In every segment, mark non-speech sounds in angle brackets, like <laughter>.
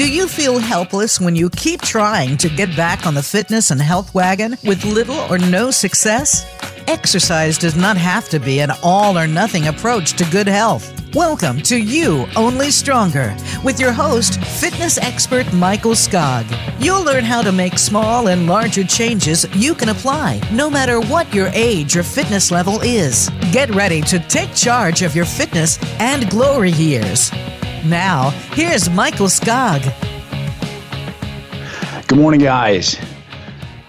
Do you feel helpless when you keep trying to get back on the fitness and health wagon with little or no success? Exercise does not have to be an all or nothing approach to good health. Welcome to You Only Stronger with your host, fitness expert Michael Skog. You'll learn how to make small and larger changes you can apply no matter what your age or fitness level is. Get ready to take charge of your fitness and glory years. Now, here's Michael Skog. Good morning, guys.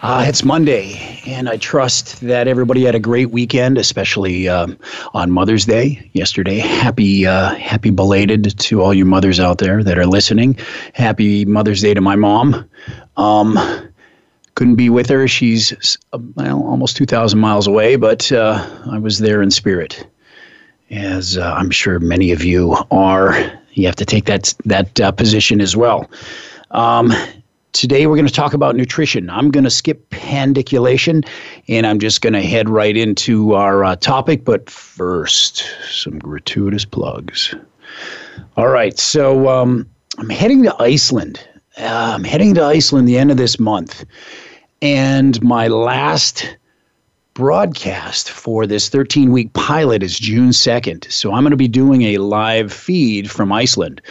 Uh, it's Monday, and I trust that everybody had a great weekend, especially um, on Mother's Day yesterday. Happy, uh, happy belated to all you mothers out there that are listening. Happy Mother's Day to my mom. Um, couldn't be with her; she's uh, well, almost two thousand miles away, but uh, I was there in spirit, as uh, I'm sure many of you are. You have to take that that uh, position as well. Um, Today, we're going to talk about nutrition. I'm going to skip pandiculation and I'm just going to head right into our uh, topic. But first, some gratuitous plugs. All right. So um, I'm heading to Iceland. Uh, I'm heading to Iceland the end of this month. And my last broadcast for this 13 week pilot is June 2nd. So I'm going to be doing a live feed from Iceland.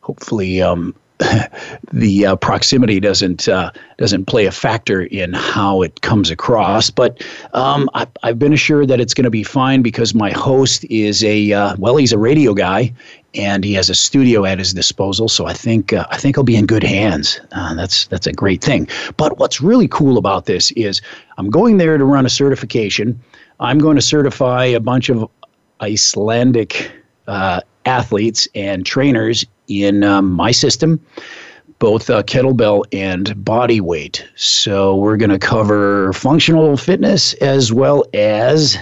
Hopefully, um, <laughs> the uh, proximity doesn't uh, doesn't play a factor in how it comes across. But um, I, have been assured that it's going to be fine because my host is a uh, well, he's a radio guy and he has a studio at his disposal. So I think uh, I think I'll be in good hands. Uh, that's that's a great thing. But what's really cool about this is I'm going there to run a certification. I'm going to certify a bunch of Icelandic uh, athletes and trainers in um, my system, both uh, kettlebell and body weight. So we're going to cover functional fitness as well as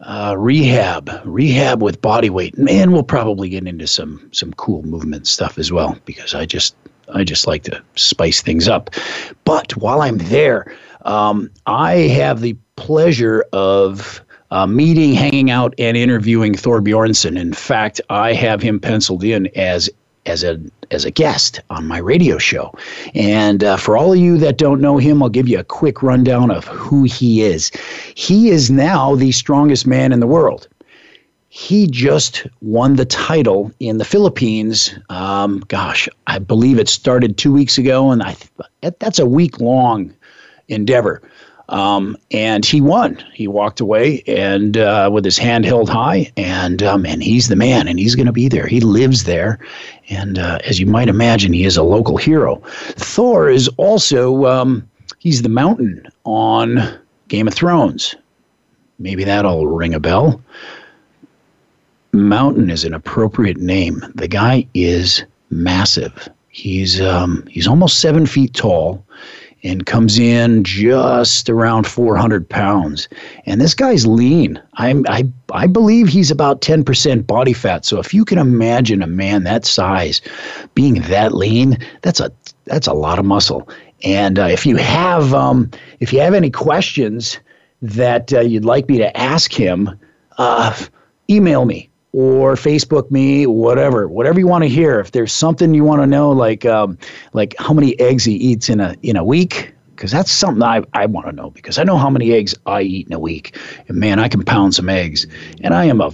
uh, rehab, rehab with body weight, and we'll probably get into some some cool movement stuff as well because I just I just like to spice things up. But while I'm there, um, I have the pleasure of uh, meeting, hanging out, and interviewing Thor Bjornsson. In fact, I have him penciled in as as a as a guest on my radio show. And uh, for all of you that don't know him, I'll give you a quick rundown of who he is. He is now the strongest man in the world. He just won the title in the Philippines. Um, gosh, I believe it started two weeks ago, and I that's a week long endeavor. Um, and he won. He walked away and uh, with his hand held high, and um, and he's the man, and he's going to be there. He lives there, and uh, as you might imagine, he is a local hero. Thor is also um, he's the mountain on Game of Thrones. Maybe that'll ring a bell. Mountain is an appropriate name. The guy is massive. He's um, he's almost seven feet tall and comes in just around 400 pounds. And this guy's lean. I'm, I, I believe he's about 10% body fat. So if you can imagine a man that size being that lean, that's a, that's a lot of muscle. And uh, if you have, um, if you have any questions that uh, you'd like me to ask him, uh, email me or Facebook me, whatever, whatever you want to hear. If there's something you want to know, like um, like how many eggs he eats in a in a week, because that's something I, I want to know because I know how many eggs I eat in a week, and man, I can pound some eggs, and I am a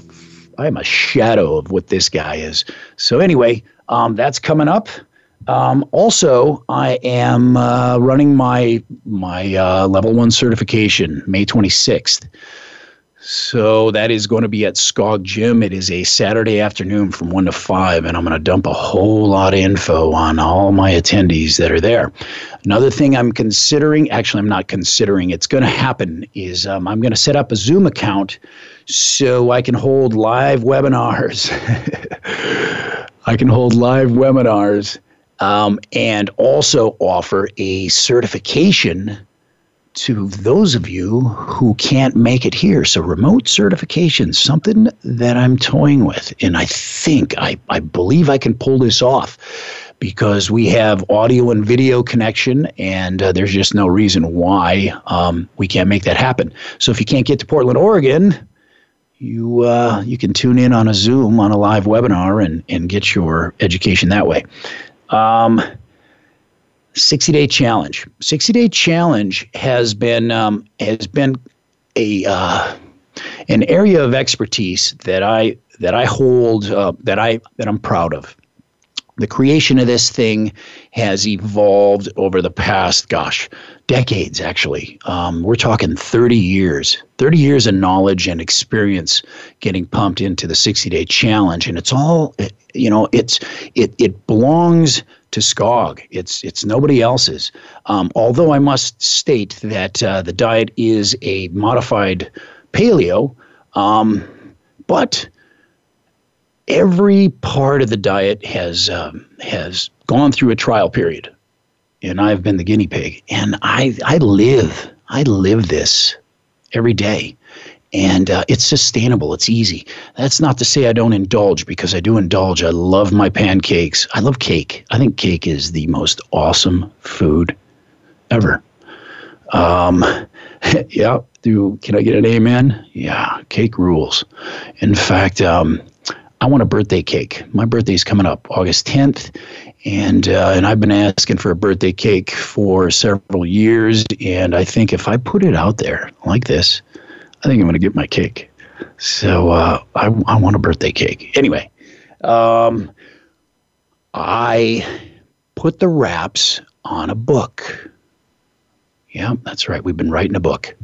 I am a shadow of what this guy is. So anyway, um, that's coming up. Um, also, I am uh, running my my uh, level one certification May 26th. So that is going to be at Skog Gym. It is a Saturday afternoon from 1 to 5, and I'm going to dump a whole lot of info on all my attendees that are there. Another thing I'm considering, actually, I'm not considering, it's going to happen, is um, I'm going to set up a Zoom account so I can hold live webinars. <laughs> I can hold live webinars um, and also offer a certification to those of you who can't make it here. So, remote certification, something that I'm toying with. And I think, I, I believe I can pull this off because we have audio and video connection, and uh, there's just no reason why um, we can't make that happen. So, if you can't get to Portland, Oregon, you uh, you can tune in on a Zoom on a live webinar and, and get your education that way. Um, 60 day challenge. 60 day challenge has been um, has been a uh, an area of expertise that I that I hold uh, that I that I'm proud of. The creation of this thing has evolved over the past, gosh, decades actually. Um, we're talking 30 years, 30 years of knowledge and experience getting pumped into the 60 day challenge. And it's all, you know, it's it it belongs to Skog. It's it's nobody else's. Um, although I must state that uh, the diet is a modified paleo, um, but every part of the diet has um, has gone through a trial period, and I've been the guinea pig, and I I live I live this every day, and uh, it's sustainable. It's easy. That's not to say I don't indulge because I do indulge. I love my pancakes. I love cake. I think cake is the most awesome food ever. Um, <laughs> yeah. Do can I get an amen? Yeah, cake rules. In fact, um, I want a birthday cake. My birthday's coming up August 10th, and uh, and I've been asking for a birthday cake for several years. And I think if I put it out there like this, I think I'm going to get my cake. So uh, I, I want a birthday cake. Anyway, um, I put the wraps on a book. Yeah, that's right. We've been writing a book.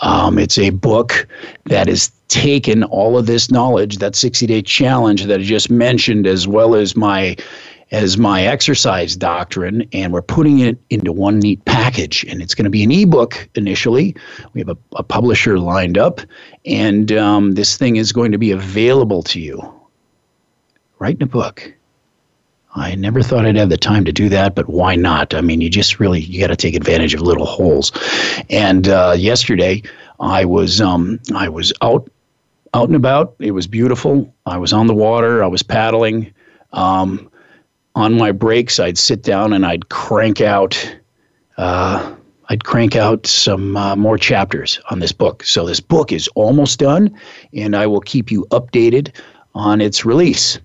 Um, it's a book that has taken all of this knowledge, that 60 day challenge that I just mentioned, as well as my as my exercise doctrine, and we're putting it into one neat package. And it's going to be an ebook initially. We have a, a publisher lined up, and um, this thing is going to be available to you. Writing a book. I never thought I'd have the time to do that, but why not? I mean, you just really you got to take advantage of little holes. And uh, yesterday, I was um, I was out out and about. It was beautiful. I was on the water. I was paddling. Um, on my breaks, I'd sit down and I'd crank out. Uh, I'd crank out some uh, more chapters on this book. So this book is almost done, and I will keep you updated on its release.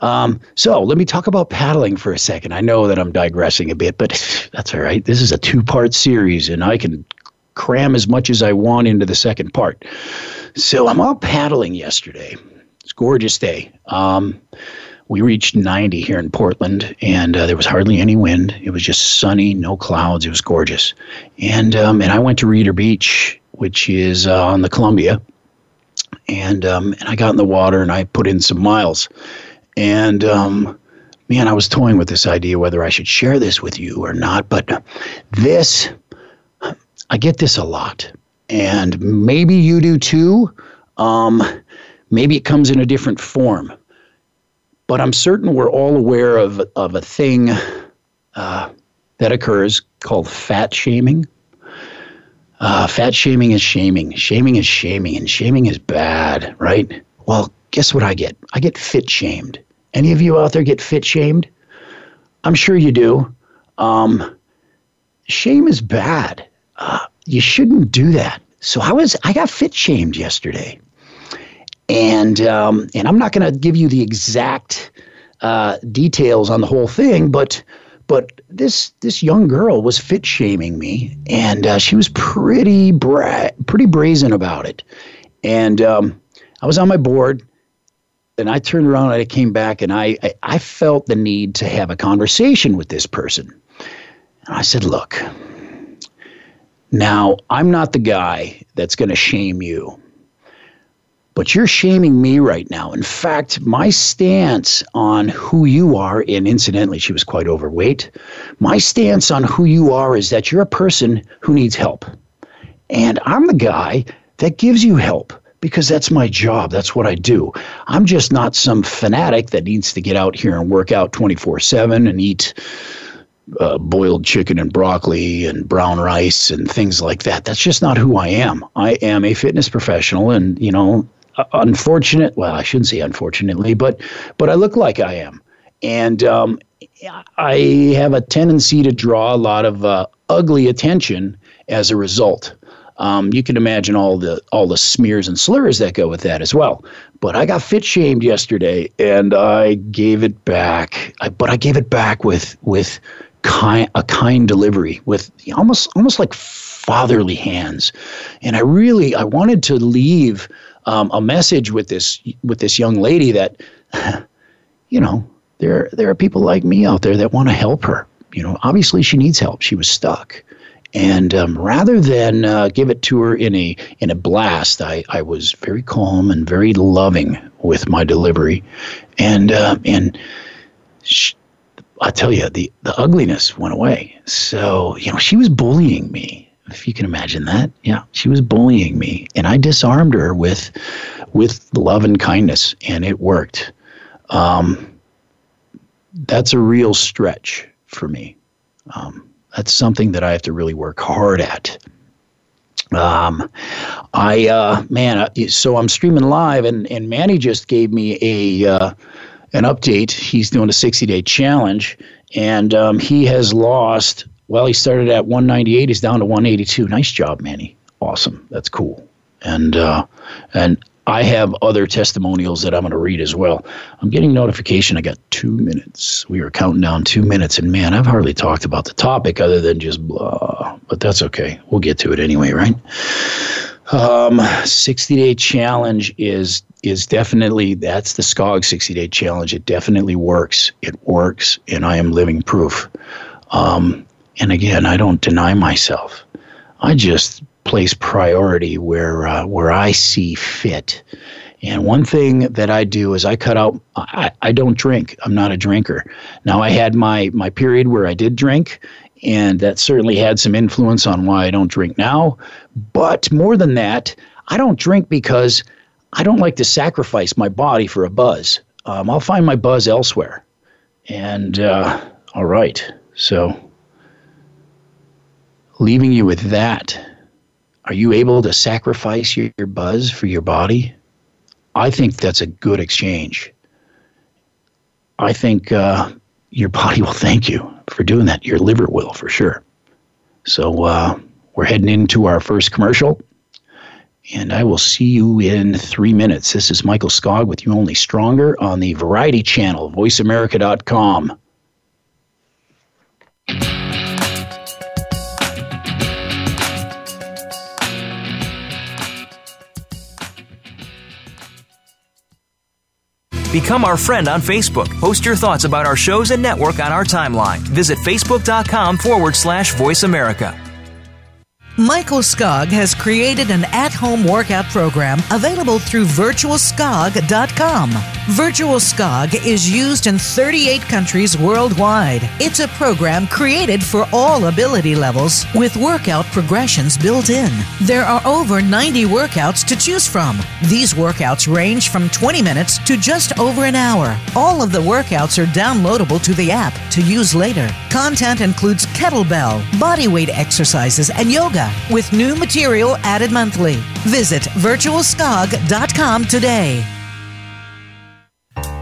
Um, so let me talk about paddling for a second. I know that I'm digressing a bit, but <laughs> that's all right. This is a two part series, and I can cram as much as I want into the second part. So I'm out paddling yesterday. It's a gorgeous day. Um, we reached 90 here in Portland, and uh, there was hardly any wind. It was just sunny, no clouds. It was gorgeous. And um, and I went to Reeder Beach, which is uh, on the Columbia, and um, and I got in the water and I put in some miles. And um, man, I was toying with this idea whether I should share this with you or not. But this, I get this a lot, and maybe you do too. Um, maybe it comes in a different form, but I'm certain we're all aware of of a thing uh, that occurs called fat shaming. Uh, fat shaming is shaming. Shaming is shaming, and shaming is bad, right? Well, guess what I get? I get fit shamed. Any of you out there get fit shamed? I'm sure you do. Um, shame is bad. Uh, you shouldn't do that. So I was I got fit shamed yesterday, and um, and I'm not going to give you the exact uh, details on the whole thing, but but this this young girl was fit shaming me, and uh, she was pretty bra- pretty brazen about it, and um, I was on my board and I turned around and I came back and I, I, I felt the need to have a conversation with this person. And I said, Look, now I'm not the guy that's going to shame you, but you're shaming me right now. In fact, my stance on who you are, and incidentally, she was quite overweight, my stance on who you are is that you're a person who needs help. And I'm the guy that gives you help because that's my job. That's what I do. I'm just not some fanatic that needs to get out here and work out 24 7 and eat uh, boiled chicken and broccoli and brown rice and things like that. That's just not who I am. I am a fitness professional, and you know, unfortunate. Well, I shouldn't say unfortunately, but but I look like I am, and um, I have a tendency to draw a lot of uh, ugly attention as a result. Um, you can imagine all the all the smears and slurs that go with that as well. But I got fit shamed yesterday, and I gave it back. I, but I gave it back with with kind a kind delivery, with almost almost like fatherly hands. And I really I wanted to leave um, a message with this with this young lady that, <sighs> you know, there there are people like me out there that want to help her. You know, obviously she needs help. She was stuck. And um, rather than uh, give it to her in a in a blast, I, I was very calm and very loving with my delivery, and uh, and she, I tell you the the ugliness went away. So you know she was bullying me, if you can imagine that. Yeah, she was bullying me, and I disarmed her with with love and kindness, and it worked. Um, that's a real stretch for me. Um, that's something that I have to really work hard at. Um, I uh, man, so I'm streaming live, and and Manny just gave me a uh, an update. He's doing a 60 day challenge, and um, he has lost. Well, he started at 198. He's down to 182. Nice job, Manny. Awesome. That's cool. And uh, and I have other testimonials that I'm going to read as well. I'm getting notification. I got two minutes. We are counting down two minutes, and man, I've hardly talked about the topic other than just blah. But that's okay. We'll get to it anyway, right? Um, 60 day challenge is is definitely that's the Skog 60 day challenge. It definitely works. It works, and I am living proof. Um, and again, I don't deny myself. I just place priority where uh, where I see fit. And one thing that I do is I cut out. I, I don't drink. I'm not a drinker. Now I had my my period where I did drink, and that certainly had some influence on why I don't drink now. But more than that, I don't drink because I don't like to sacrifice my body for a buzz. Um, I'll find my buzz elsewhere. And uh, all right, so leaving you with that are you able to sacrifice your, your buzz for your body? I think that's a good exchange. I think uh, your body will thank you for doing that. Your liver will for sure. So uh, we're heading into our first commercial, and I will see you in three minutes. This is Michael Skog with You Only Stronger on the Variety Channel, VoiceAmerica.com. Become our friend on Facebook. Post your thoughts about our shows and network on our timeline. Visit facebook.com forward slash voice America. Michael Skog has created an at home workout program available through virtualskog.com. Virtual Skog is used in 38 countries worldwide. It's a program created for all ability levels with workout progressions built in. There are over 90 workouts to choose from. These workouts range from 20 minutes to just over an hour. All of the workouts are downloadable to the app to use later. Content includes kettlebell, bodyweight exercises, and yoga with new material added monthly. Visit virtualskog.com today.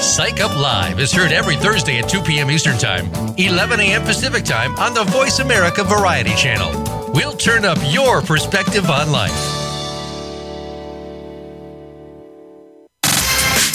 Psych Up Live is heard every Thursday at 2 p.m. Eastern Time, 11 a.m. Pacific Time on the Voice America Variety Channel. We'll turn up your perspective on life.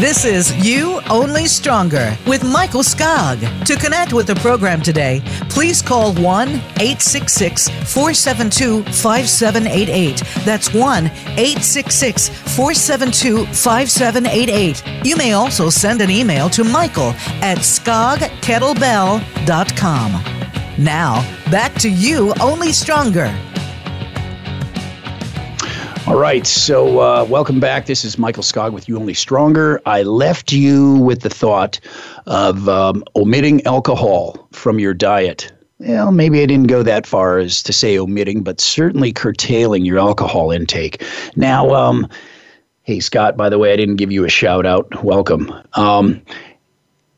This is You Only Stronger with Michael Skog. To connect with the program today, please call 1 866 472 5788. That's 1 866 472 5788. You may also send an email to Michael at skogkettlebell.com. Now, back to You Only Stronger. All right, so uh, welcome back. This is Michael Skog with You Only Stronger. I left you with the thought of um, omitting alcohol from your diet. Well, maybe I didn't go that far as to say omitting, but certainly curtailing your alcohol intake. Now, um, hey, Scott, by the way, I didn't give you a shout out. Welcome. Um,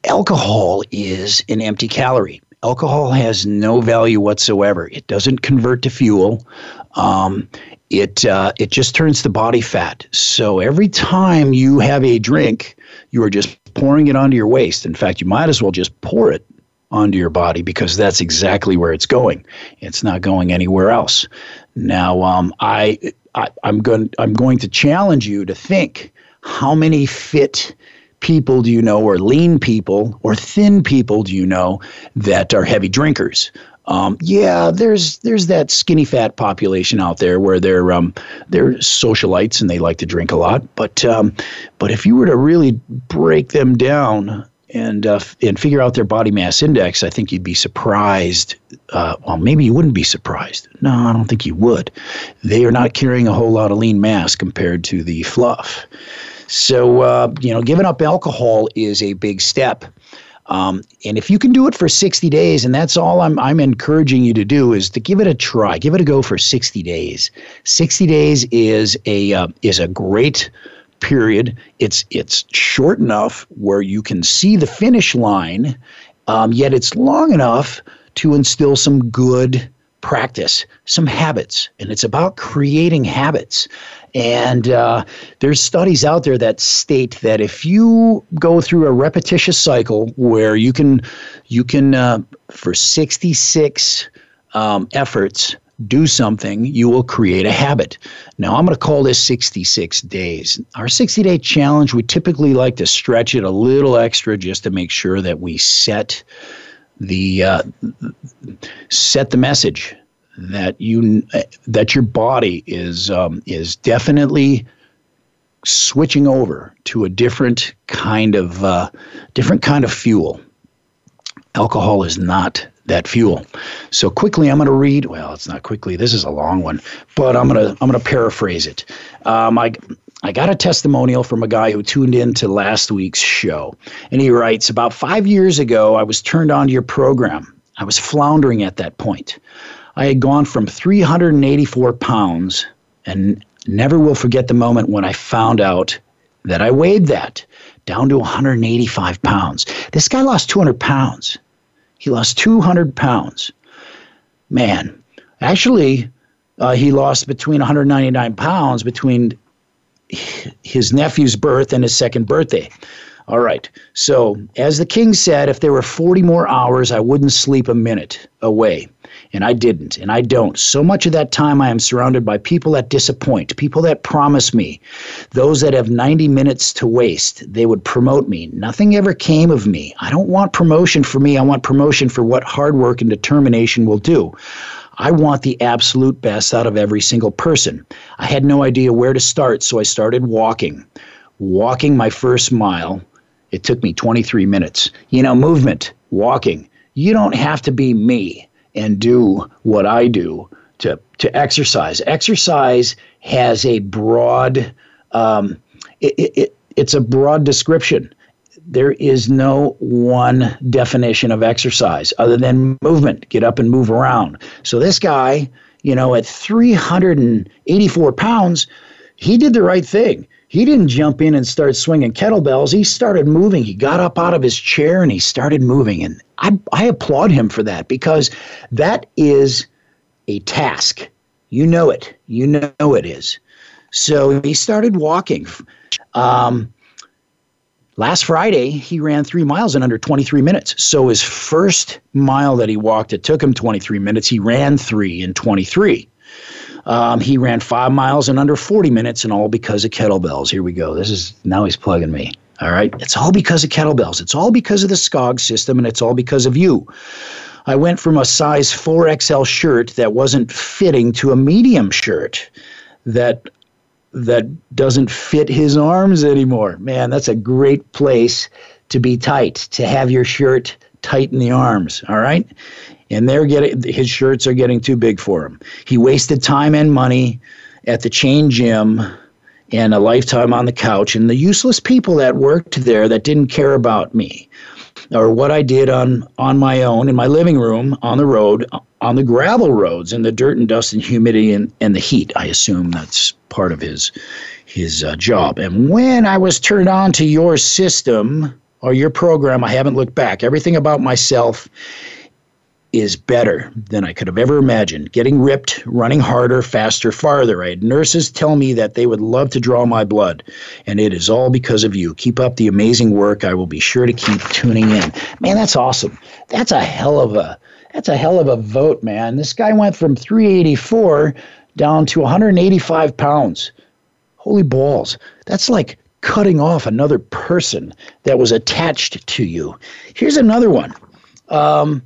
alcohol is an empty calorie. Alcohol has no value whatsoever. It doesn't convert to fuel. Um, it uh, it just turns to body fat. So every time you have a drink, you are just pouring it onto your waist. In fact, you might as well just pour it onto your body because that's exactly where it's going. It's not going anywhere else. Now, um, I, I I'm going I'm going to challenge you to think how many fit people do you know, or lean people, or thin people do you know that are heavy drinkers? Um, yeah, there's there's that skinny fat population out there where they're um, they're socialites and they like to drink a lot. But um, but if you were to really break them down and uh, and figure out their body mass index, I think you'd be surprised. Uh, well, maybe you wouldn't be surprised. No, I don't think you would. They are not carrying a whole lot of lean mass compared to the fluff. So uh, you know, giving up alcohol is a big step. Um, and if you can do it for 60 days, and that's all I'm, I'm encouraging you to do, is to give it a try. Give it a go for 60 days. 60 days is a uh, is a great period. It's it's short enough where you can see the finish line, um, yet it's long enough to instill some good practice, some habits, and it's about creating habits. And uh, there's studies out there that state that if you go through a repetitious cycle where you can, you can uh, for 66 um, efforts do something, you will create a habit. Now, I'm going to call this 66 days. Our 60 day challenge, we typically like to stretch it a little extra just to make sure that we set the uh, set the message that you that your body is um, is definitely switching over to a different kind of uh, different kind of fuel. Alcohol is not that fuel. So quickly, I'm going to read. Well, it's not quickly. This is a long one, but I'm going to I'm going to paraphrase it. Um, I I got a testimonial from a guy who tuned in to last week's show, and he writes about five years ago, I was turned on to your program. I was floundering at that point. I had gone from 384 pounds and never will forget the moment when I found out that I weighed that down to 185 pounds. This guy lost 200 pounds. He lost 200 pounds. Man, actually, uh, he lost between 199 pounds between his nephew's birth and his second birthday. All right. So, as the king said, if there were 40 more hours, I wouldn't sleep a minute away. And I didn't, and I don't. So much of that time I am surrounded by people that disappoint, people that promise me, those that have 90 minutes to waste. They would promote me. Nothing ever came of me. I don't want promotion for me. I want promotion for what hard work and determination will do. I want the absolute best out of every single person. I had no idea where to start, so I started walking. Walking my first mile, it took me 23 minutes. You know, movement, walking. You don't have to be me and do what I do to, to exercise. Exercise has a broad, um, it, it, it's a broad description. There is no one definition of exercise other than movement, get up and move around. So this guy, you know, at 384 pounds, he did the right thing. He didn't jump in and start swinging kettlebells. He started moving. He got up out of his chair and he started moving. And I, I applaud him for that because that is a task. You know it. You know it is. So he started walking. Um, last Friday, he ran three miles in under 23 minutes. So his first mile that he walked, it took him 23 minutes. He ran three in 23. Um, he ran five miles in under 40 minutes, and all because of kettlebells. Here we go. This is now he's plugging me. All right. It's all because of kettlebells. It's all because of the Skog system, and it's all because of you. I went from a size 4XL shirt that wasn't fitting to a medium shirt that that doesn't fit his arms anymore. Man, that's a great place to be tight, to have your shirt tight in the arms, all right? And they're getting his shirts are getting too big for him. He wasted time and money at the chain gym and a lifetime on the couch and the useless people that worked there that didn't care about me or what I did on on my own in my living room on the road on the gravel roads in the dirt and dust and humidity and, and the heat. I assume that's part of his his uh, job. And when I was turned on to your system or your program, I haven't looked back. Everything about myself is better than I could have ever imagined. Getting ripped, running harder, faster, farther. I had nurses tell me that they would love to draw my blood, and it is all because of you. Keep up the amazing work. I will be sure to keep tuning in. Man, that's awesome. That's a hell of a that's a hell of a vote, man. This guy went from 384 down to 185 pounds. Holy balls. That's like cutting off another person that was attached to you. Here's another one. Um,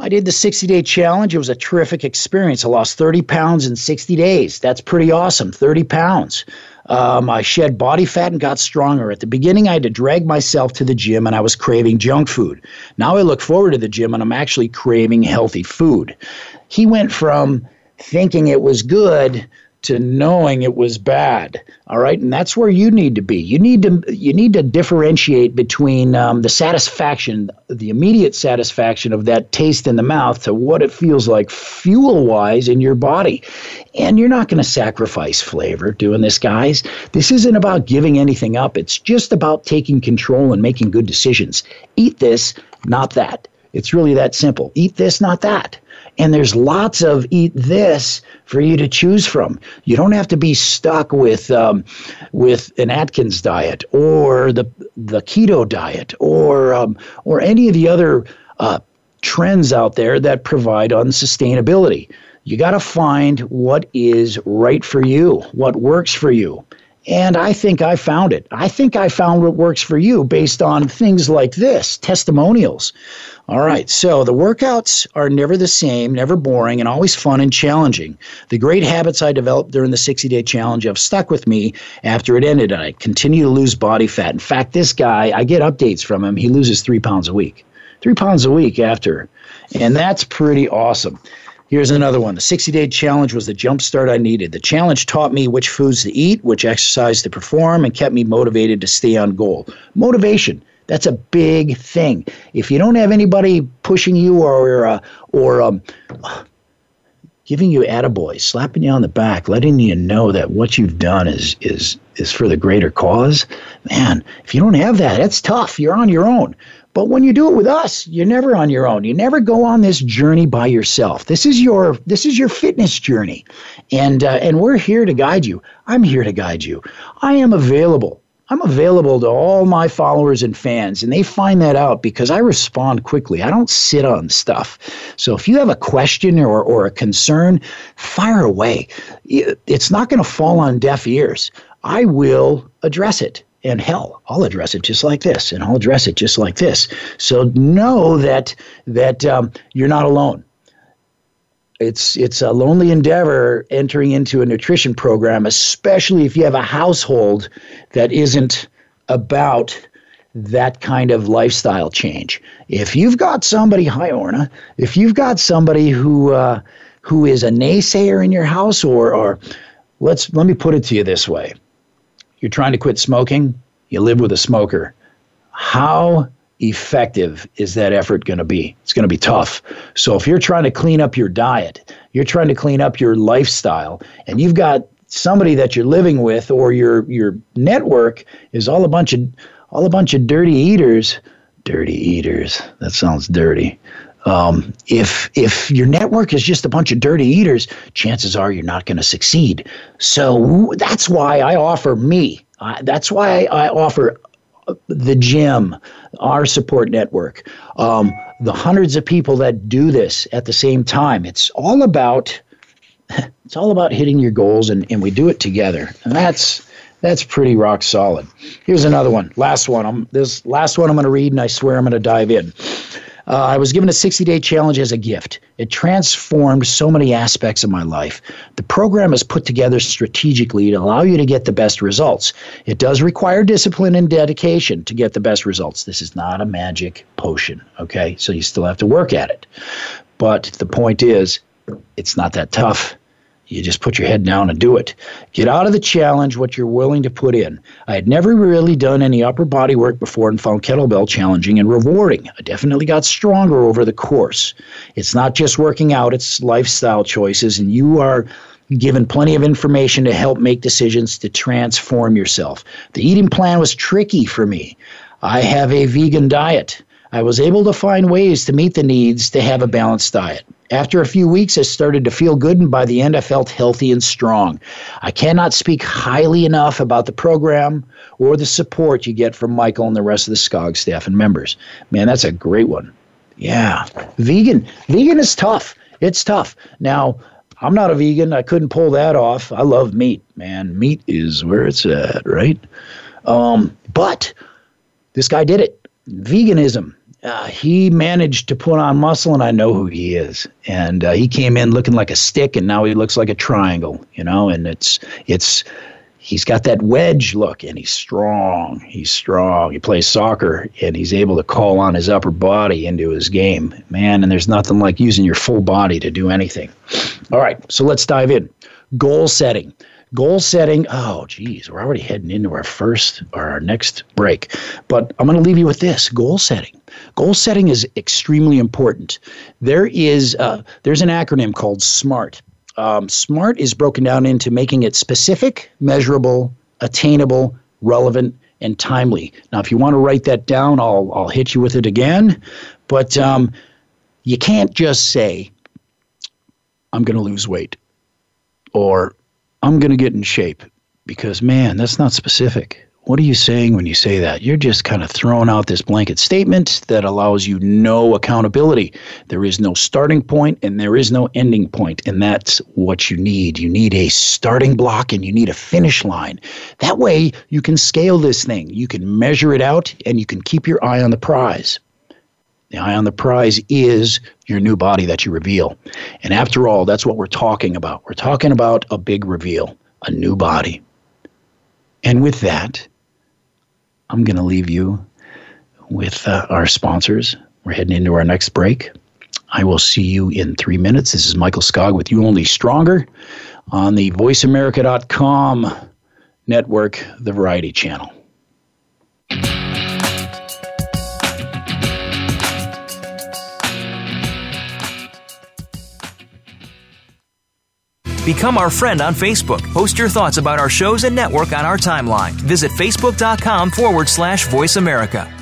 I did the 60 day challenge. It was a terrific experience. I lost 30 pounds in 60 days. That's pretty awesome. 30 pounds. Um, I shed body fat and got stronger. At the beginning, I had to drag myself to the gym and I was craving junk food. Now I look forward to the gym and I'm actually craving healthy food. He went from thinking it was good to knowing it was bad all right? And that's where you need to be. You need to you need to differentiate between um, the satisfaction the immediate satisfaction of that taste in the mouth to what it feels like fuel wise in your body. And you're not going to sacrifice flavor doing this guys. This isn't about giving anything up. It's just about taking control and making good decisions. Eat this not that. It's really that simple. Eat this not that and there's lots of eat this for you to choose from. You don't have to be stuck with um, with an Atkins diet or the the keto diet or um, or any of the other uh, trends out there that provide unsustainability. You got to find what is right for you, what works for you. And I think I found it. I think I found what works for you based on things like this testimonials. All right, so the workouts are never the same, never boring, and always fun and challenging. The great habits I developed during the 60 day challenge have stuck with me after it ended, and I continue to lose body fat. In fact, this guy, I get updates from him, he loses three pounds a week. Three pounds a week after. And that's pretty awesome. Here's another one. The 60 day challenge was the jump start I needed. The challenge taught me which foods to eat, which exercise to perform, and kept me motivated to stay on goal. Motivation. That's a big thing. If you don't have anybody pushing you or uh, or um, giving you attaboy, slapping you on the back, letting you know that what you've done is is is for the greater cause, man, if you don't have that, that's tough. You're on your own. But when you do it with us, you're never on your own. You never go on this journey by yourself. This is your this is your fitness journey, and uh, and we're here to guide you. I'm here to guide you. I am available. I'm available to all my followers and fans, and they find that out because I respond quickly. I don't sit on stuff. So if you have a question or, or a concern, fire away. It's not going to fall on deaf ears. I will address it. And hell, I'll address it just like this, and I'll address it just like this. So know that that um, you're not alone. It's it's a lonely endeavor entering into a nutrition program, especially if you have a household that isn't about that kind of lifestyle change. If you've got somebody, hi Orna, if you've got somebody who uh, who is a naysayer in your house, or or let's let me put it to you this way you're trying to quit smoking, you live with a smoker. How effective is that effort going to be? It's going to be tough. So if you're trying to clean up your diet, you're trying to clean up your lifestyle, and you've got somebody that you're living with or your your network is all a bunch of all a bunch of dirty eaters, dirty eaters. That sounds dirty. Um, if if your network is just a bunch of dirty eaters, chances are you're not going to succeed. So that's why I offer me. Uh, that's why I offer uh, the gym, our support network, um, the hundreds of people that do this at the same time. It's all about <laughs> it's all about hitting your goals, and, and we do it together. And that's That's pretty rock solid. Here's another one. Last one. I'm this last one I'm going to read, and I swear I'm going to dive in. Uh, I was given a 60 day challenge as a gift. It transformed so many aspects of my life. The program is put together strategically to allow you to get the best results. It does require discipline and dedication to get the best results. This is not a magic potion, okay? So you still have to work at it. But the point is, it's not that tough. You just put your head down and do it. Get out of the challenge what you're willing to put in. I had never really done any upper body work before and found kettlebell challenging and rewarding. I definitely got stronger over the course. It's not just working out, it's lifestyle choices, and you are given plenty of information to help make decisions to transform yourself. The eating plan was tricky for me. I have a vegan diet. I was able to find ways to meet the needs to have a balanced diet. After a few weeks, I started to feel good, and by the end, I felt healthy and strong. I cannot speak highly enough about the program or the support you get from Michael and the rest of the Skog staff and members. Man, that's a great one. Yeah, vegan. Vegan is tough. It's tough. Now, I'm not a vegan. I couldn't pull that off. I love meat, man. Meat is where it's at, right? Um, but this guy did it. Veganism uh, he managed to put on muscle, and I know who he is. And uh, he came in looking like a stick, and now he looks like a triangle, you know. And it's it's he's got that wedge look, and he's strong. He's strong. He plays soccer, and he's able to call on his upper body into his game, man. And there's nothing like using your full body to do anything. All right, so let's dive in. Goal setting. Goal setting, oh, geez, we're already heading into our first or our next break. But I'm going to leave you with this goal setting. Goal setting is extremely important. There is uh, there's an acronym called SMART. Um, SMART is broken down into making it specific, measurable, attainable, relevant, and timely. Now, if you want to write that down, I'll I'll hit you with it again. But um, you can't just say, "I'm going to lose weight," or I'm going to get in shape because, man, that's not specific. What are you saying when you say that? You're just kind of throwing out this blanket statement that allows you no accountability. There is no starting point and there is no ending point, and that's what you need. You need a starting block and you need a finish line. That way, you can scale this thing, you can measure it out, and you can keep your eye on the prize. The eye on the prize is your new body that you reveal. And after all, that's what we're talking about. We're talking about a big reveal, a new body. And with that, I'm going to leave you with uh, our sponsors. We're heading into our next break. I will see you in three minutes. This is Michael Skog with You Only Stronger on the VoiceAmerica.com network, the Variety Channel. Become our friend on Facebook. Post your thoughts about our shows and network on our timeline. Visit facebook.com forward slash voice America.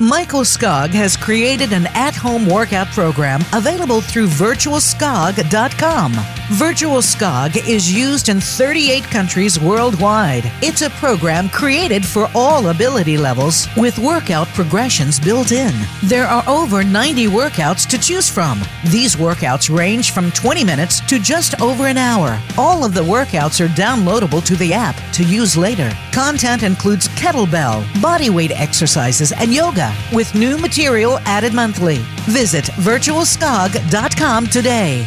Michael Skog has created an at home workout program available through virtualskog.com. Virtual Skog is used in 38 countries worldwide. It's a program created for all ability levels with workout progressions built in. There are over 90 workouts to choose from. These workouts range from 20 minutes to just over an hour. All of the workouts are downloadable to the app to use later. Content includes kettlebell, bodyweight exercises, and yoga with new material added monthly. Visit virtualskog.com today.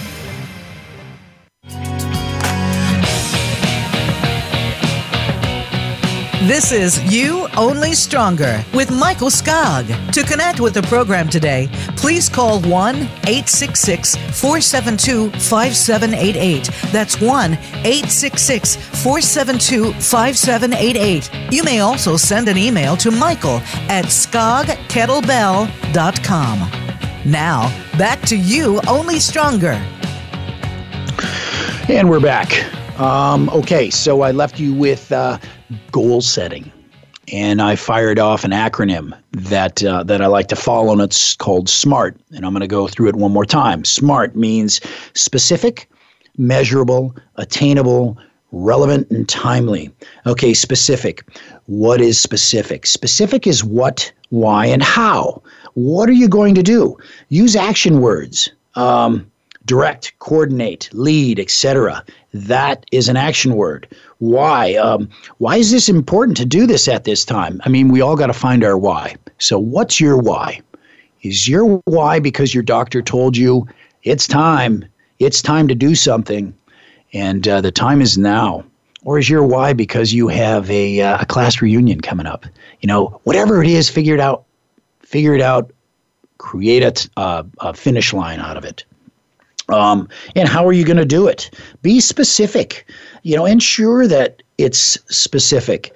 This is You Only Stronger with Michael Skog. To connect with the program today, please call 1 866 472 5788. That's 1 866 472 5788. You may also send an email to Michael at skogkettlebell.com. Now, back to You Only Stronger. And we're back. Um, okay, so I left you with uh, goal setting. And I fired off an acronym that uh, that I like to follow, and it's called SMART. And I'm going to go through it one more time. SMART means specific, measurable, attainable, relevant, and timely. Okay, specific. What is specific? Specific is what, why, and how. What are you going to do? Use action words. Um, direct, coordinate, lead, etc. That is an action word. Why? Um, why is this important to do this at this time? I mean, we all got to find our why. So, what's your why? Is your why because your doctor told you it's time? It's time to do something, and uh, the time is now. Or is your why because you have a, uh, a class reunion coming up? You know, whatever it is, figure it out. Figure it out. Create a, uh, a finish line out of it. Um, and how are you going to do it? Be specific. You know, ensure that it's specific.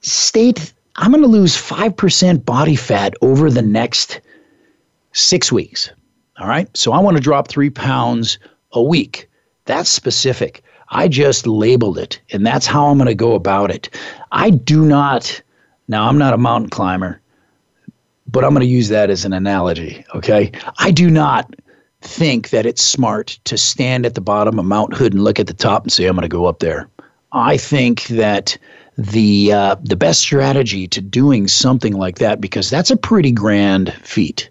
State, I'm going to lose 5% body fat over the next six weeks. All right. So I want to drop three pounds a week. That's specific. I just labeled it, and that's how I'm going to go about it. I do not, now I'm not a mountain climber, but I'm going to use that as an analogy. Okay. I do not think that it's smart to stand at the bottom of Mount Hood and look at the top and say, I'm going to go up there. I think that the uh, the best strategy to doing something like that, because that's a pretty grand feat.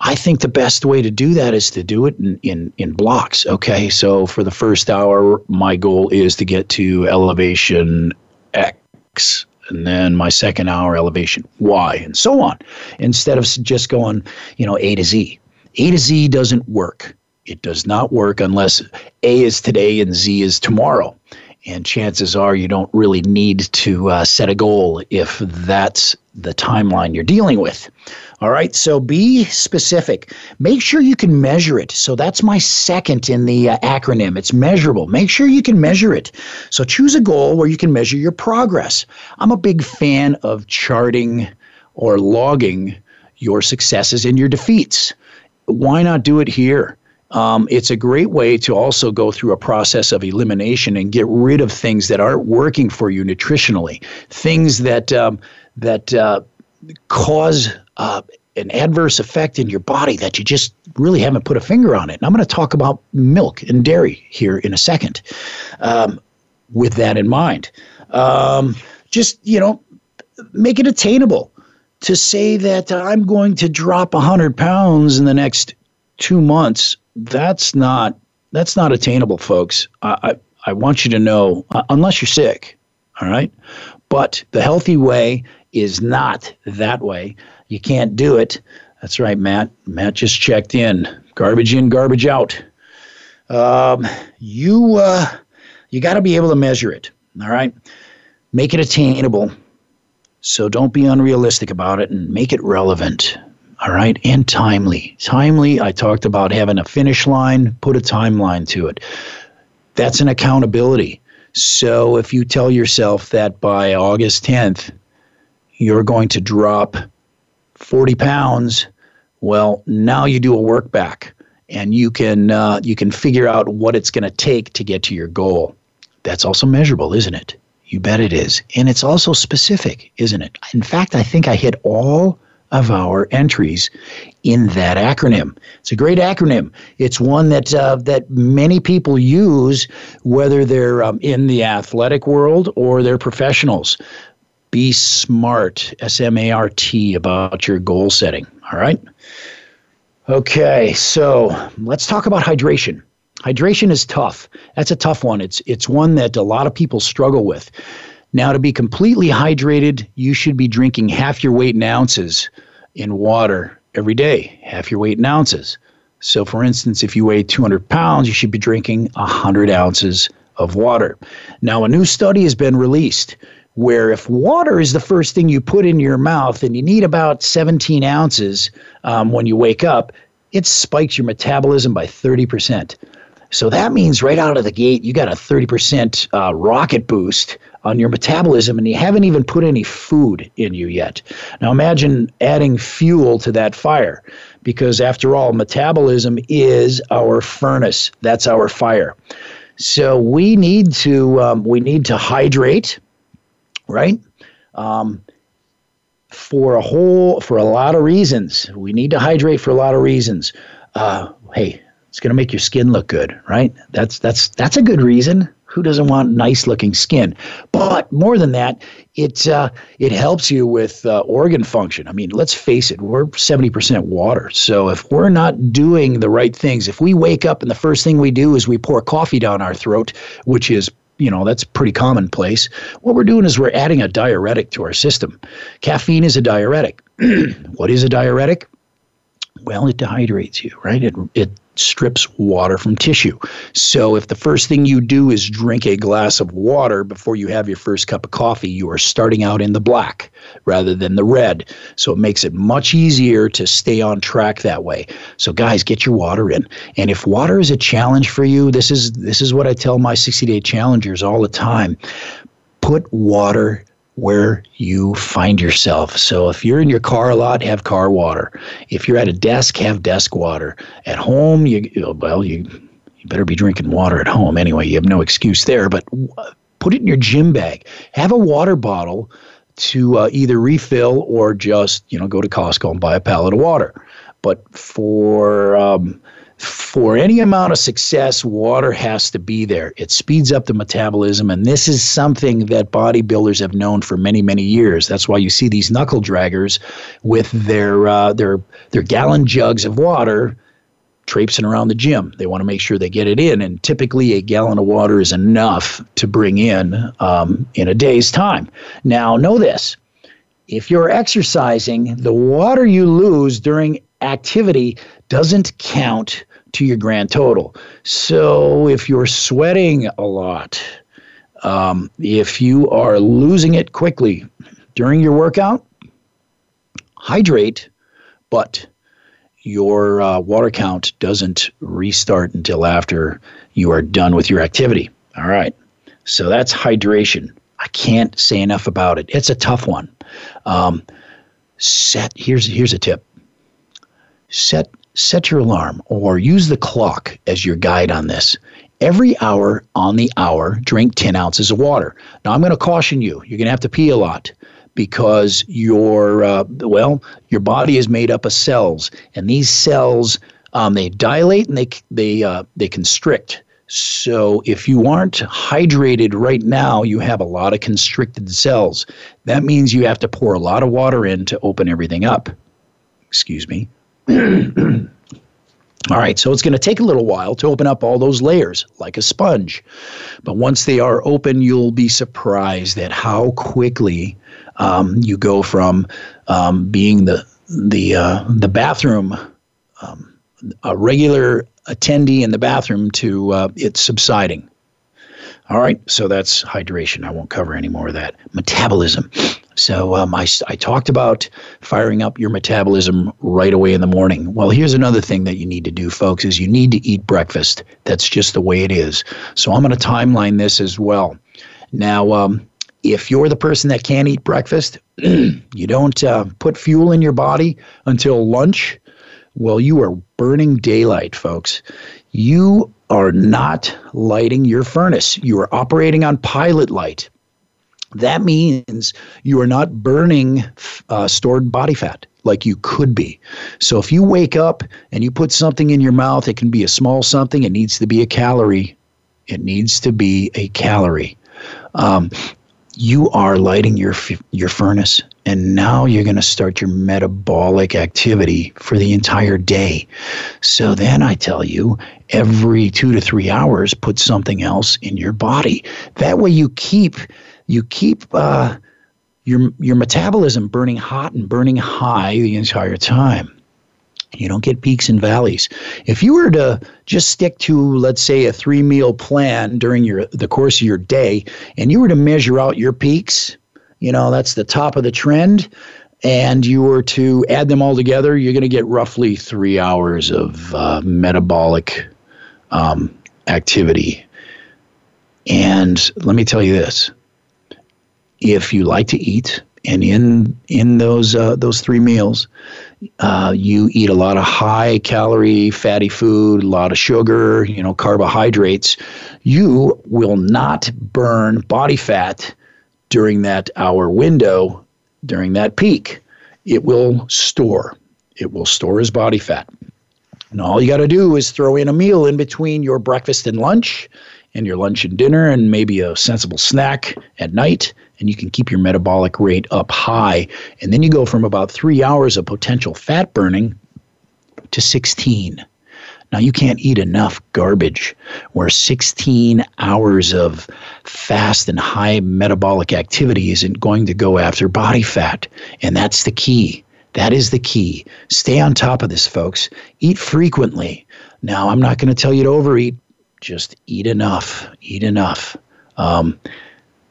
I think the best way to do that is to do it in, in, in blocks. Okay, so for the first hour, my goal is to get to elevation X and then my second hour elevation Y, and so on, instead of just going, you know, A to Z. A to Z doesn't work. It does not work unless A is today and Z is tomorrow. And chances are you don't really need to uh, set a goal if that's the timeline you're dealing with. All right, so be specific. Make sure you can measure it. So that's my second in the uh, acronym. It's measurable. Make sure you can measure it. So choose a goal where you can measure your progress. I'm a big fan of charting or logging your successes and your defeats why not do it here? Um, it's a great way to also go through a process of elimination and get rid of things that aren't working for you nutritionally, things that um, that uh, cause uh, an adverse effect in your body that you just really haven't put a finger on it. And I'm going to talk about milk and dairy here in a second. Um, with that in mind, um, just you know, make it attainable to say that I'm going to drop 100 pounds in the next two months, that's not that's not attainable, folks. I, I, I want you to know, uh, unless you're sick, all right? But the healthy way is not that way. You can't do it. That's right, Matt. Matt just checked in. Garbage in, garbage out. Um, you uh, you got to be able to measure it. All right, make it attainable. So don't be unrealistic about it and make it relevant. All right. And timely. Timely, I talked about having a finish line, put a timeline to it. That's an accountability. So if you tell yourself that by August 10th, you're going to drop 40 pounds, well, now you do a work back and you can uh, you can figure out what it's going to take to get to your goal. That's also measurable, isn't it? You bet it is. And it's also specific, isn't it? In fact, I think I hit all of our entries in that acronym. It's a great acronym. It's one that uh, that many people use, whether they're um, in the athletic world or they're professionals. Be smart, S M A R T, about your goal setting. All right. Okay, so let's talk about hydration. Hydration is tough. That's a tough one. It's it's one that a lot of people struggle with. Now, to be completely hydrated, you should be drinking half your weight in ounces in water every day, half your weight in ounces. So, for instance, if you weigh 200 pounds, you should be drinking 100 ounces of water. Now, a new study has been released Where if water is the first thing you put in your mouth and you need about 17 ounces um, when you wake up, it spikes your metabolism by 30%. So that means right out of the gate, you got a 30% uh, rocket boost on your metabolism, and you haven't even put any food in you yet. Now imagine adding fuel to that fire, because after all, metabolism is our furnace. That's our fire. So we need to um, we need to hydrate, right? Um, for a whole for a lot of reasons. We need to hydrate for a lot of reasons. Uh, hey, it's going to make your skin look good, right? That's that's that's a good reason. Who doesn't want nice looking skin? But more than that, it uh, it helps you with uh, organ function. I mean, let's face it, we're seventy percent water. So if we're not doing the right things, if we wake up and the first thing we do is we pour coffee down our throat, which is you know that's pretty commonplace what we're doing is we're adding a diuretic to our system caffeine is a diuretic <clears throat> what is a diuretic well it dehydrates you right it, it strips water from tissue. So if the first thing you do is drink a glass of water before you have your first cup of coffee, you are starting out in the black rather than the red. So it makes it much easier to stay on track that way. So guys, get your water in. And if water is a challenge for you, this is this is what I tell my 60-day challengers all the time. Put water where you find yourself. So if you're in your car a lot, have car water. If you're at a desk, have desk water. At home, you well, you you better be drinking water at home anyway. You have no excuse there, but put it in your gym bag. Have a water bottle to uh, either refill or just, you know, go to Costco and buy a pallet of water. But for um, for any amount of success, water has to be there. It speeds up the metabolism, and this is something that bodybuilders have known for many, many years. That's why you see these knuckle draggers with their uh, their their gallon jugs of water traipsing around the gym. They want to make sure they get it in, and typically a gallon of water is enough to bring in um, in a day's time. Now, know this: if you're exercising, the water you lose during activity doesn't count to your grand total. So if you're sweating a lot, um, if you are losing it quickly during your workout, hydrate, but your uh, water count doesn't restart until after you are done with your activity. All right. So that's hydration. I can't say enough about it. It's a tough one. Um, set here's here's a tip. Set set your alarm or use the clock as your guide on this. Every hour on the hour, drink 10 ounces of water. Now, I'm going to caution you, you're going to have to pee a lot because your, uh, well, your body is made up of cells, and these cells, um, they dilate and they, they, uh, they constrict. So if you aren't hydrated right now, you have a lot of constricted cells. That means you have to pour a lot of water in to open everything up. Excuse me. All right, so it's going to take a little while to open up all those layers like a sponge. But once they are open, you'll be surprised at how quickly um, you go from um, being the the uh, the bathroom um, a regular attendee in the bathroom to uh, it subsiding. All right, so that's hydration. I won't cover any more of that. Metabolism. So um, I, I talked about firing up your metabolism right away in the morning. Well, here's another thing that you need to do, folks, is you need to eat breakfast. That's just the way it is. So I'm going to timeline this as well. Now, um, if you're the person that can't eat breakfast, <clears throat> you don't uh, put fuel in your body until lunch, well, you are burning daylight, folks. You are not lighting your furnace. You are operating on pilot light that means you are not burning uh, stored body fat like you could be. So if you wake up and you put something in your mouth, it can be a small something, it needs to be a calorie. It needs to be a calorie. Um, you are lighting your your furnace and now you're going to start your metabolic activity for the entire day. So then I tell you, every 2 to 3 hours put something else in your body. That way you keep you keep uh, your your metabolism burning hot and burning high the entire time. You don't get peaks and valleys. If you were to just stick to, let's say, a three meal plan during your the course of your day, and you were to measure out your peaks you know, that's the top of the trend. And you were to add them all together, you're going to get roughly three hours of uh, metabolic um, activity. And let me tell you this if you like to eat, and in in those uh, those three meals, uh, you eat a lot of high calorie fatty food, a lot of sugar, you know, carbohydrates, you will not burn body fat during that hour window, during that peak. It will store. It will store as body fat. And all you got to do is throw in a meal in between your breakfast and lunch, and your lunch and dinner, and maybe a sensible snack at night, and you can keep your metabolic rate up high. And then you go from about three hours of potential fat burning to 16. Now, you can't eat enough garbage where 16 hours of fast and high metabolic activity isn't going to go after body fat. And that's the key. That is the key. Stay on top of this, folks. Eat frequently. Now, I'm not going to tell you to overeat, just eat enough. Eat enough. Um,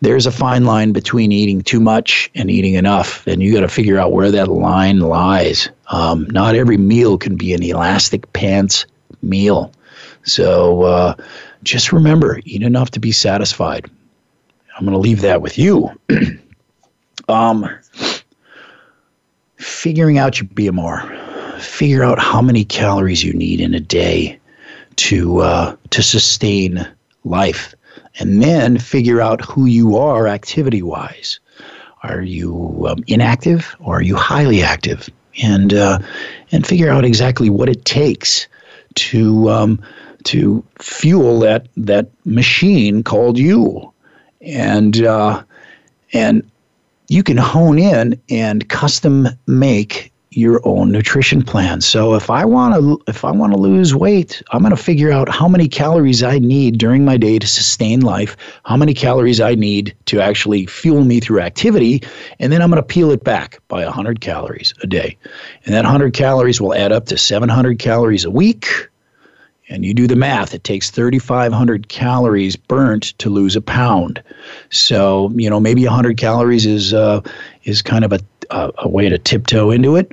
there's a fine line between eating too much and eating enough, and you got to figure out where that line lies. Um, not every meal can be an elastic pants meal. So uh, just remember, eat enough to be satisfied. I'm going to leave that with you. <clears throat> um, figuring out your BMR, figure out how many calories you need in a day to uh, to sustain life and then figure out who you are activity wise. Are you um, inactive or are you highly active? And uh, and figure out exactly what it takes to um, to fuel that that machine called you, and uh, and you can hone in and custom make your own nutrition plan. So if I want to if I want to lose weight, I'm going to figure out how many calories I need during my day to sustain life, how many calories I need to actually fuel me through activity, and then I'm going to peel it back by 100 calories a day. And that 100 calories will add up to 700 calories a week. And you do the math, it takes 3,500 calories burnt to lose a pound. So, you know, maybe 100 calories is, uh, is kind of a, a, a way to tiptoe into it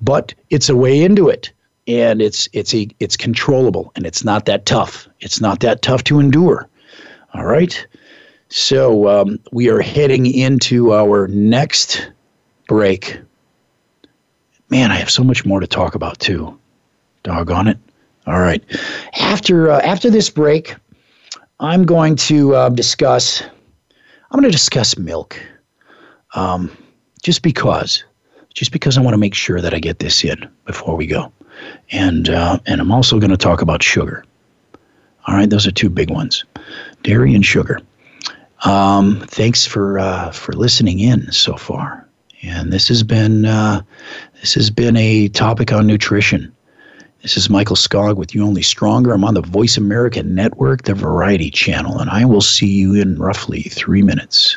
but it's a way into it. And it's it's a it's controllable and it's not that tough. It's not that tough to endure. All right? So um, we are heading into our next break. Man i have so much more to talk about too. Doggone it. All right. After uh, after this break i'm going to uh, discuss i'm going to discuss milk. Um, just because just because I want to make sure that I get this in before we go. And, uh, and I'm also going to talk about sugar. All right, those are two big ones dairy and sugar. Um, thanks for, uh, for listening in so far. And this has been uh, this has been a topic on nutrition. This is Michael Skog with You Only Stronger. I'm on the Voice America Network, the Variety Channel, and I will see you in roughly three minutes.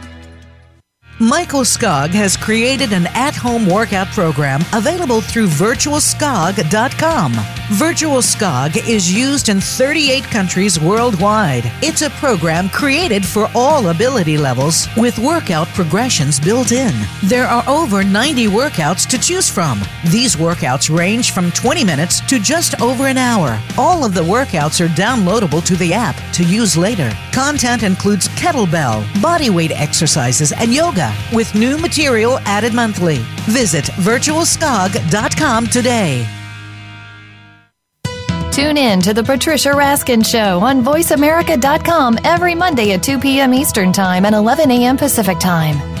Michael Skog has created an at home workout program available through virtualskog.com. Virtual Skog is used in 38 countries worldwide. It's a program created for all ability levels with workout progressions built in. There are over 90 workouts to choose from. These workouts range from 20 minutes to just over an hour. All of the workouts are downloadable to the app to use later. Content includes kettlebell, bodyweight exercises, and yoga with new material added monthly. Visit virtualskog.com today. Tune in to The Patricia Raskin Show on VoiceAmerica.com every Monday at 2 p.m. Eastern Time and 11 a.m. Pacific Time.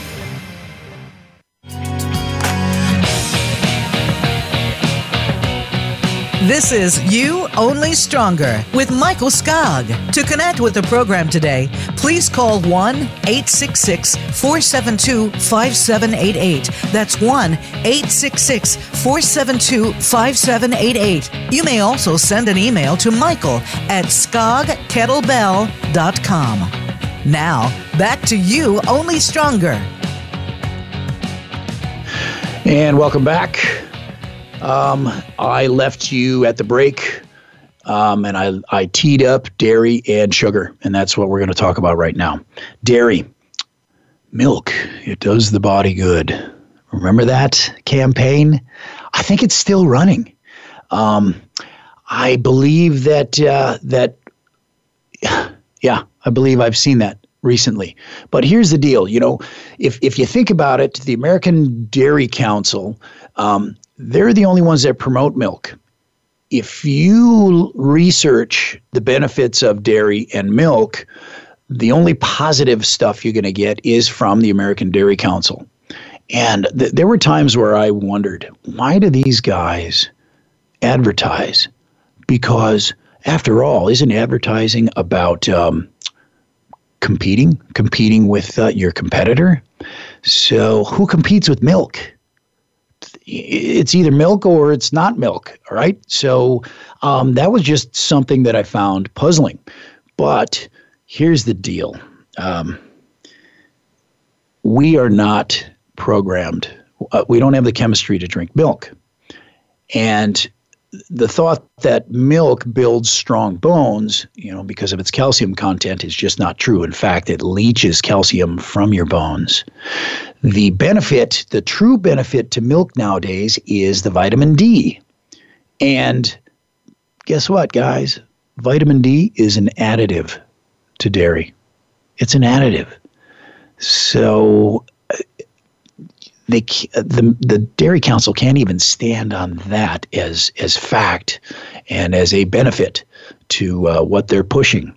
This is You Only Stronger with Michael Skog. To connect with the program today, please call 1 866 472 5788. That's 1 866 472 5788. You may also send an email to Michael at skogkettlebell.com. Now, back to You Only Stronger. And welcome back. Um, I left you at the break, um, and I, I teed up dairy and sugar, and that's what we're going to talk about right now. Dairy, milk, it does the body good. Remember that campaign? I think it's still running. Um, I believe that uh, that <sighs> yeah, I believe I've seen that recently. But here's the deal, you know, if if you think about it, the American Dairy Council um, they're the only ones that promote milk. If you research the benefits of dairy and milk, the only positive stuff you're going to get is from the American Dairy Council. And th- there were times where I wondered, why do these guys advertise? Because after all, isn't advertising about um, competing, competing with uh, your competitor? So who competes with milk? It's either milk or it's not milk. All right. So um, that was just something that I found puzzling. But here's the deal um, we are not programmed, uh, we don't have the chemistry to drink milk. And the thought that milk builds strong bones, you know, because of its calcium content is just not true. In fact, it leaches calcium from your bones. The benefit, the true benefit to milk nowadays is the vitamin D. And guess what, guys? Vitamin D is an additive to dairy. It's an additive. So they the the dairy council can't even stand on that as as fact and as a benefit to uh, what they're pushing.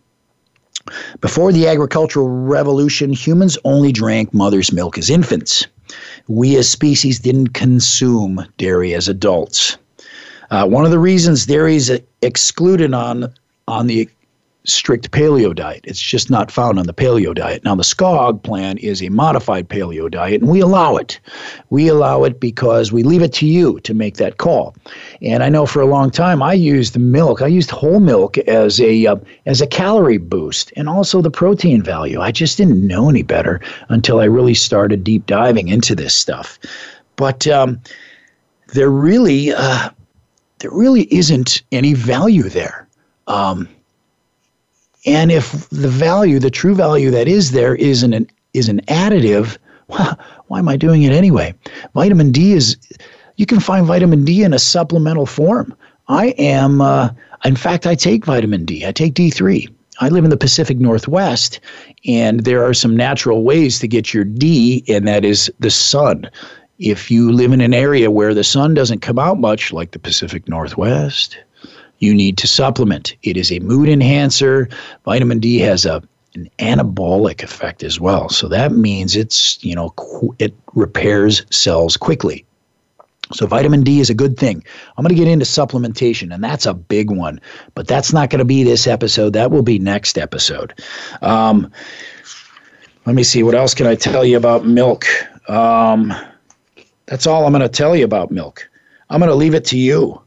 Before the agricultural revolution, humans only drank mother's milk as infants. We as species didn't consume dairy as adults. Uh, one of the reasons dairy is excluded on on the strict paleo diet. It's just not found on the paleo diet. Now, the Skog plan is a modified paleo diet, and we allow it. We allow it because we leave it to you to make that call. And I know for a long time I used milk. I used whole milk as a uh, as a calorie boost and also the protein value. I just didn't know any better until I really started deep diving into this stuff. But um, there really uh, there really isn't any value there. Um, and if the value, the true value that is there is an is an additive, <laughs> well, why am I doing it anyway? Vitamin D is you can find vitamin D in a supplemental form. I am uh, in fact I take vitamin D. I take D3. I live in the Pacific Northwest, and there are some natural ways to get your D, and that is the sun. If you live in an area where the sun doesn't come out much, like the Pacific Northwest, you need to supplement. It is a mood enhancer. Vitamin D has a an anabolic effect as well. So that means it's, you know, qu- it repairs cells quickly. So vitamin D is a good thing. I'm going to get into supplementation, and that's a big one. But that's not going to be this episode. That will be next episode. Um, let me see. What else can I tell you about milk? Um, that's all I'm going to tell you about milk. I'm going to leave it to you.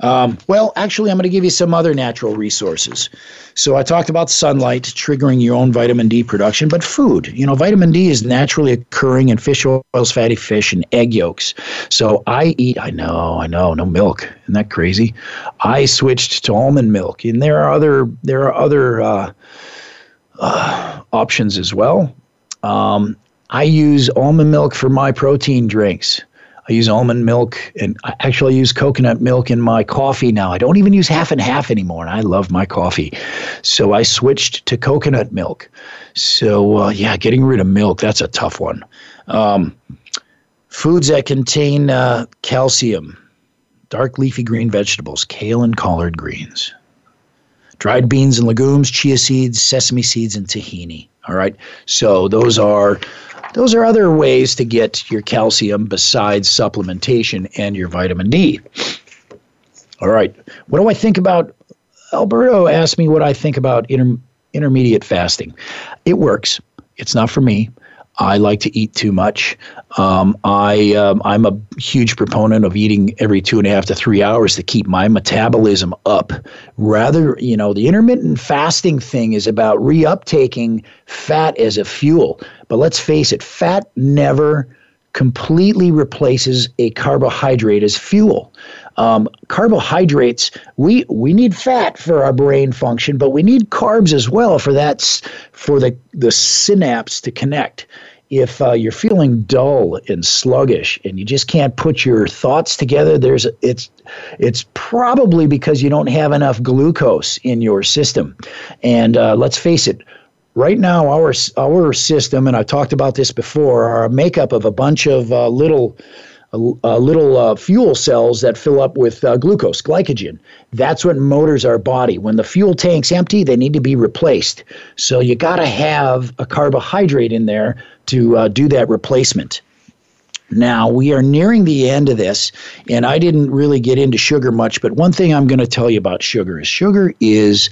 Um, well, actually, I'm going to give you some other natural resources. So I talked about sunlight triggering your own vitamin D production, but food. You know, vitamin D is naturally occurring in fish oils, fatty fish, and egg yolks. So I eat. I know, I know, no milk. Isn't that crazy? I switched to almond milk, and there are other there are other uh, uh, options as well. Um, I use almond milk for my protein drinks. I use almond milk, and I actually use coconut milk in my coffee now. I don't even use half and half anymore, and I love my coffee. So I switched to coconut milk. So, uh, yeah, getting rid of milk, that's a tough one. Um, foods that contain uh, calcium, dark leafy green vegetables, kale and collard greens, dried beans and legumes, chia seeds, sesame seeds, and tahini. All right. So those are those are other ways to get your calcium besides supplementation and your vitamin D. All right. What do I think about? Alberto asked me what I think about inter, intermediate fasting. It works. It's not for me. I like to eat too much. Um, I um, I'm a huge proponent of eating every two and a half to three hours to keep my metabolism up. Rather, you know, the intermittent fasting thing is about reuptaking fat as a fuel. But let's face it, fat never completely replaces a carbohydrate as fuel. Um, carbohydrates, we we need fat for our brain function, but we need carbs as well for that for the the synapse to connect. If uh, you're feeling dull and sluggish and you just can't put your thoughts together, there's it's it's probably because you don't have enough glucose in your system. And uh, let's face it, right now our our system, and I've talked about this before, are a makeup of a bunch of uh, little uh, little uh, fuel cells that fill up with uh, glucose, glycogen. That's what motors our body. When the fuel tank's empty, they need to be replaced. So you got to have a carbohydrate in there to uh, do that replacement. Now, we are nearing the end of this, and I didn't really get into sugar much, but one thing I'm going to tell you about sugar is sugar is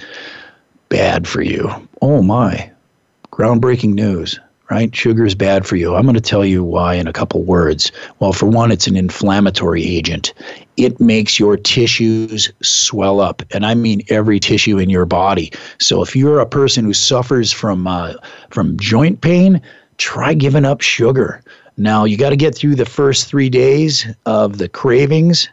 bad for you. Oh my, groundbreaking news right? Sugar is bad for you. I'm going to tell you why in a couple words. Well, for one, it's an inflammatory agent. It makes your tissues swell up, and I mean every tissue in your body. So if you're a person who suffers from uh, from joint pain, try giving up sugar. Now you got to get through the first three days of the cravings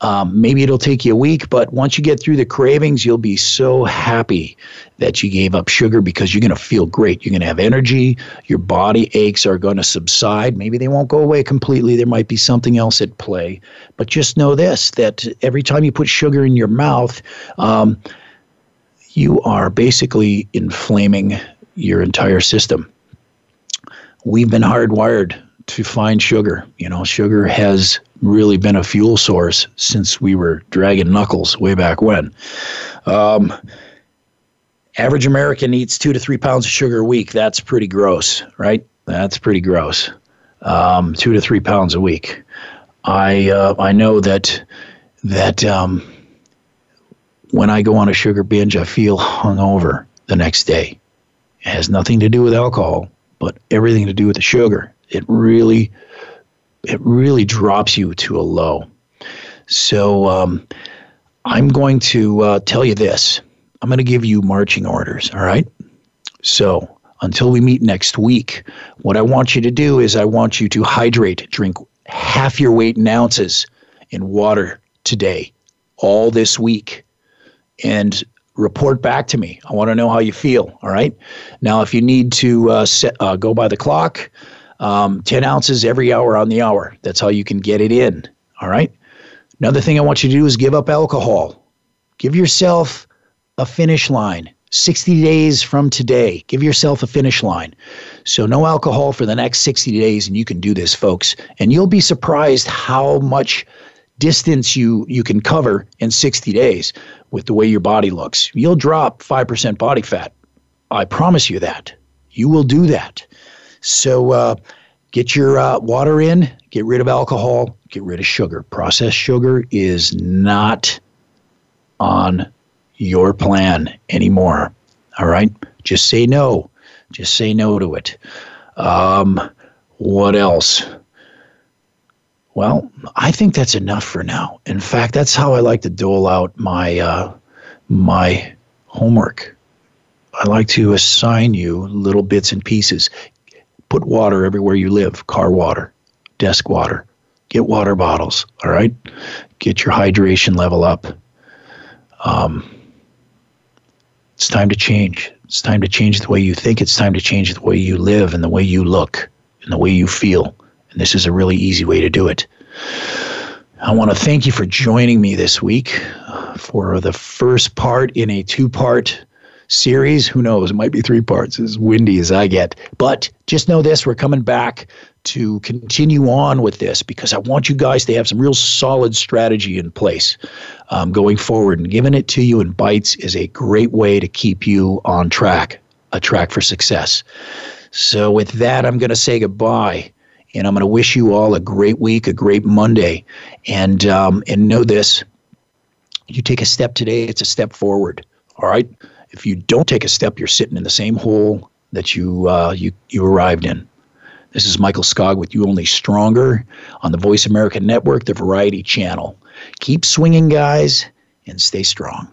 um, maybe it'll take you a week, but once you get through the cravings, you'll be so happy that you gave up sugar because you're going to feel great. You're going to have energy. Your body aches are going to subside. Maybe they won't go away completely. There might be something else at play. But just know this that every time you put sugar in your mouth, um, you are basically inflaming your entire system. We've been hardwired to find sugar. You know, sugar has really been a fuel source since we were dragging knuckles way back when. Um, average American eats two to three pounds of sugar a week. That's pretty gross, right? That's pretty gross. Um, two to three pounds a week. I uh, I know that that um, when I go on a sugar binge, I feel hungover the next day. It has nothing to do with alcohol, but everything to do with the sugar. It really it really drops you to a low. So um, I'm going to uh, tell you this. I'm going to give you marching orders. All right. So until we meet next week, what I want you to do is I want you to hydrate, drink half your weight in ounces in water today, all this week, and report back to me. I want to know how you feel. All right. Now, if you need to uh, set, uh, go by the clock, um, 10 ounces every hour on the hour. That's how you can get it in. All right. Another thing I want you to do is give up alcohol. Give yourself a finish line. 60 days from today. Give yourself a finish line. So, no alcohol for the next 60 days, and you can do this, folks. And you'll be surprised how much distance you, you can cover in 60 days with the way your body looks. You'll drop 5% body fat. I promise you that. You will do that. So uh, get your uh, water in, get rid of alcohol, get rid of sugar. Processed sugar is not on your plan anymore. All right? Just say no. Just say no to it. Um, what else? Well, I think that's enough for now. In fact, that's how I like to dole out my uh, my homework. I like to assign you little bits and pieces. Put water everywhere you live car water, desk water. Get water bottles, all right? Get your hydration level up. Um, it's time to change. It's time to change the way you think. It's time to change the way you live and the way you look and the way you feel. And this is a really easy way to do it. I want to thank you for joining me this week for the first part in a two part series. Who knows? It might be three parts, as windy as I get. But just know this we're coming back to continue on with this because I want you guys to have some real solid strategy in place um, going forward. And giving it to you in bites is a great way to keep you on track, a track for success. So, with that, I'm going to say goodbye. And I'm going to wish you all a great week, a great Monday. And, um, and know this you take a step today, it's a step forward. All right. If you don't take a step, you're sitting in the same hole that you uh, you you arrived in. This is Michael Skog with You Only Stronger on the Voice America Network, the Variety Channel. Keep swinging, guys, and stay strong.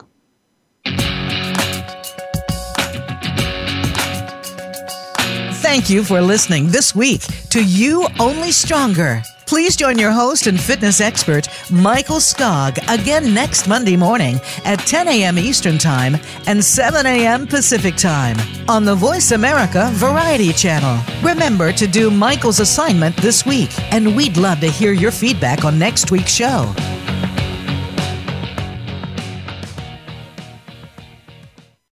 Thank you for listening this week to You Only Stronger. Please join your host and fitness expert, Michael Skog, again next Monday morning at 10 a.m. Eastern Time and 7 a.m. Pacific Time on the Voice America Variety Channel. Remember to do Michael's assignment this week, and we'd love to hear your feedback on next week's show.